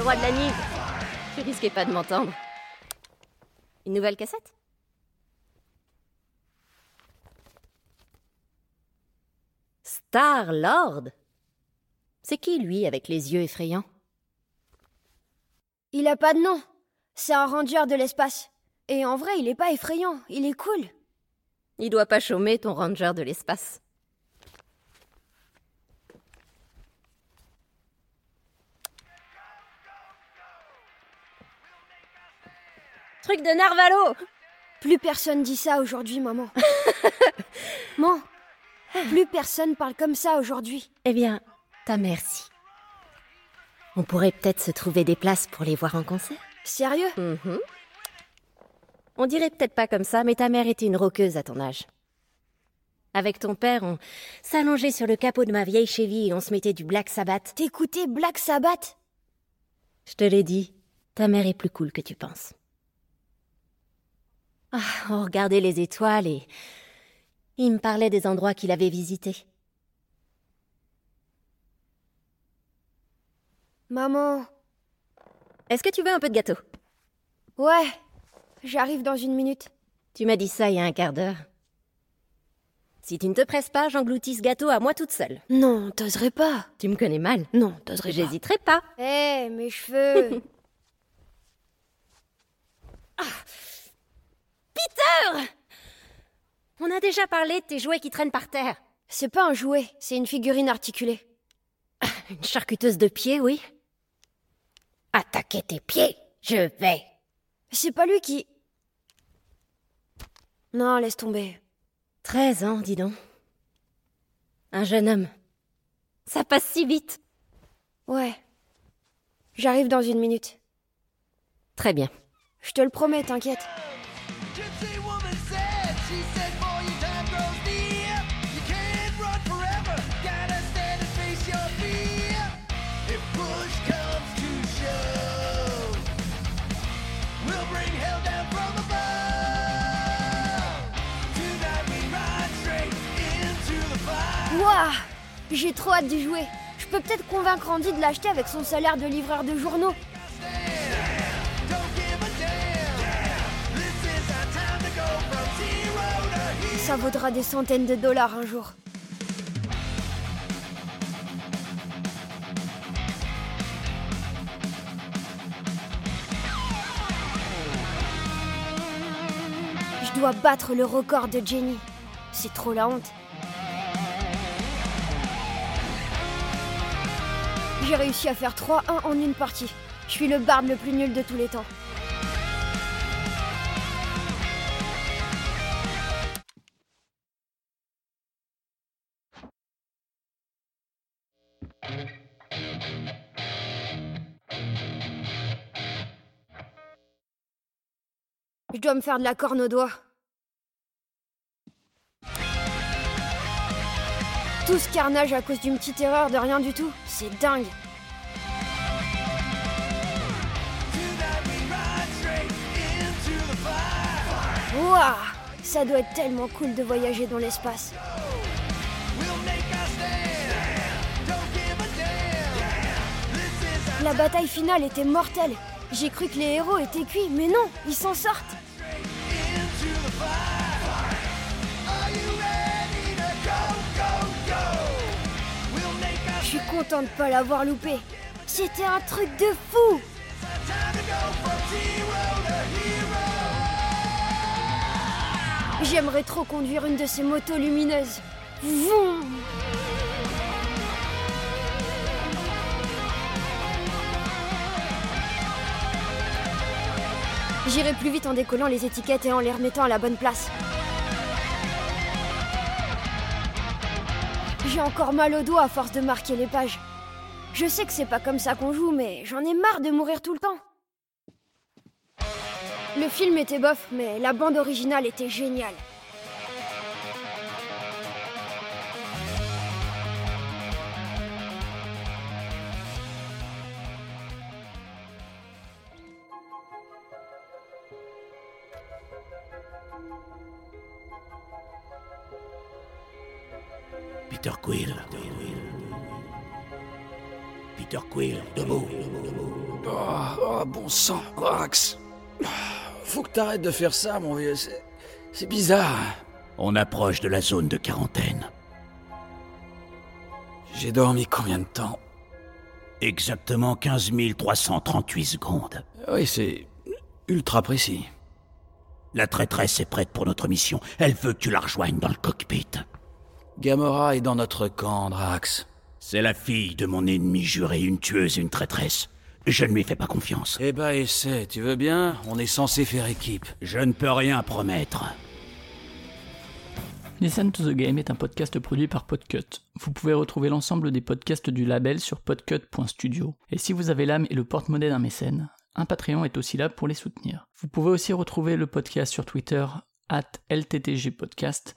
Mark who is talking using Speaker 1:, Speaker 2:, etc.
Speaker 1: le roi de la nuit. Tu risquais pas de m'entendre. Une nouvelle cassette? Star Lord C'est qui lui avec les yeux effrayants?
Speaker 2: Il a pas de nom. C'est un ranger de l'espace. Et en vrai, il est pas effrayant, il est cool.
Speaker 1: Il doit pas chômer ton ranger de l'espace. Truc de Narvalo
Speaker 2: Plus personne dit ça aujourd'hui, maman. maman, plus personne parle comme ça aujourd'hui.
Speaker 1: Eh bien, ta mère si. On pourrait peut-être se trouver des places pour les voir en concert.
Speaker 2: Sérieux?
Speaker 1: Mhm. On dirait peut-être pas comme ça, mais ta mère était une roqueuse à ton âge. Avec ton père, on s'allongeait sur le capot de ma vieille Chevy et on se mettait du Black Sabbath.
Speaker 2: T'écoutais Black Sabbath?
Speaker 1: Je te l'ai dit, ta mère est plus cool que tu penses. Ah, on regardait les étoiles et il me parlait des endroits qu'il avait visités.
Speaker 2: Maman.
Speaker 1: Est-ce que tu veux un peu de gâteau?
Speaker 2: Ouais, j'arrive dans une minute.
Speaker 1: Tu m'as dit ça il y a un quart d'heure. Si tu ne te presses pas, j'engloutis ce gâteau à moi toute seule.
Speaker 2: Non, t'oserais pas.
Speaker 1: Tu me connais mal.
Speaker 2: Non, t'oserais pas.
Speaker 1: J'hésiterai pas.
Speaker 2: Eh, mes cheveux.
Speaker 1: Peter On a déjà parlé de tes jouets qui traînent par terre.
Speaker 2: c'est pas un jouet, c'est une figurine articulée.
Speaker 1: Une charcuteuse de pieds, oui. Attaquer tes pieds, je vais.
Speaker 2: C'est pas lui qui. Non, laisse tomber.
Speaker 1: 13 ans, dis donc. Un jeune homme. Ça passe si vite.
Speaker 2: Ouais. J'arrive dans une minute.
Speaker 1: Très bien.
Speaker 2: Je te le promets, t'inquiète. J'ai trop hâte d'y jouer. Je peux peut-être convaincre Andy de l'acheter avec son salaire de livreur de journaux. Ça vaudra des centaines de dollars un jour. Je dois battre le record de Jenny. C'est trop la honte. J'ai réussi à faire 3-1 en une partie. Je suis le barbe le plus nul de tous les temps. Je dois me faire de la corne au doigt. Tout ce carnage à cause d'une petite erreur de rien du tout, c'est dingue.
Speaker 3: Tonight we ride straight into the fire.
Speaker 2: Ouah Ça doit être tellement cool de voyager dans l'espace. La bataille finale était mortelle. J'ai cru que les héros étaient cuits, mais non, ils s'en sortent. Content de pas l'avoir loupé. C'était un truc de fou. J'aimerais trop conduire une de ces motos lumineuses. Vroom J'irai plus vite en décollant les étiquettes et en les remettant à la bonne place. J'ai encore mal au doigt à force de marquer les pages. Je sais que c'est pas comme ça qu'on joue, mais j'en ai marre de mourir tout le temps. Le film était bof, mais la bande originale était géniale.
Speaker 4: Peter Quill. Peter Quill, debout.
Speaker 5: Oh, oh, bon sang, Axe. Faut que t'arrêtes de faire ça, mon vieux. C'est, c'est bizarre.
Speaker 4: On approche de la zone de quarantaine.
Speaker 5: J'ai dormi combien de temps?
Speaker 4: Exactement 15 338 secondes.
Speaker 5: Oui, c'est ultra précis.
Speaker 4: La traîtresse est prête pour notre mission. Elle veut que tu la rejoignes dans le cockpit.
Speaker 5: Gamora est dans notre camp, Drax.
Speaker 4: C'est la fille de mon ennemi juré, une tueuse et une traîtresse. Je ne lui fais pas confiance.
Speaker 5: Eh ben, essaie, tu veux bien? On est censé faire équipe.
Speaker 4: Je ne peux rien promettre.
Speaker 6: Listen to the Game est un podcast produit par Podcut. Vous pouvez retrouver l'ensemble des podcasts du label sur podcut.studio. Et si vous avez l'âme et le porte-monnaie d'un mécène, un Patreon est aussi là pour les soutenir. Vous pouvez aussi retrouver le podcast sur Twitter, at LTTGpodcast,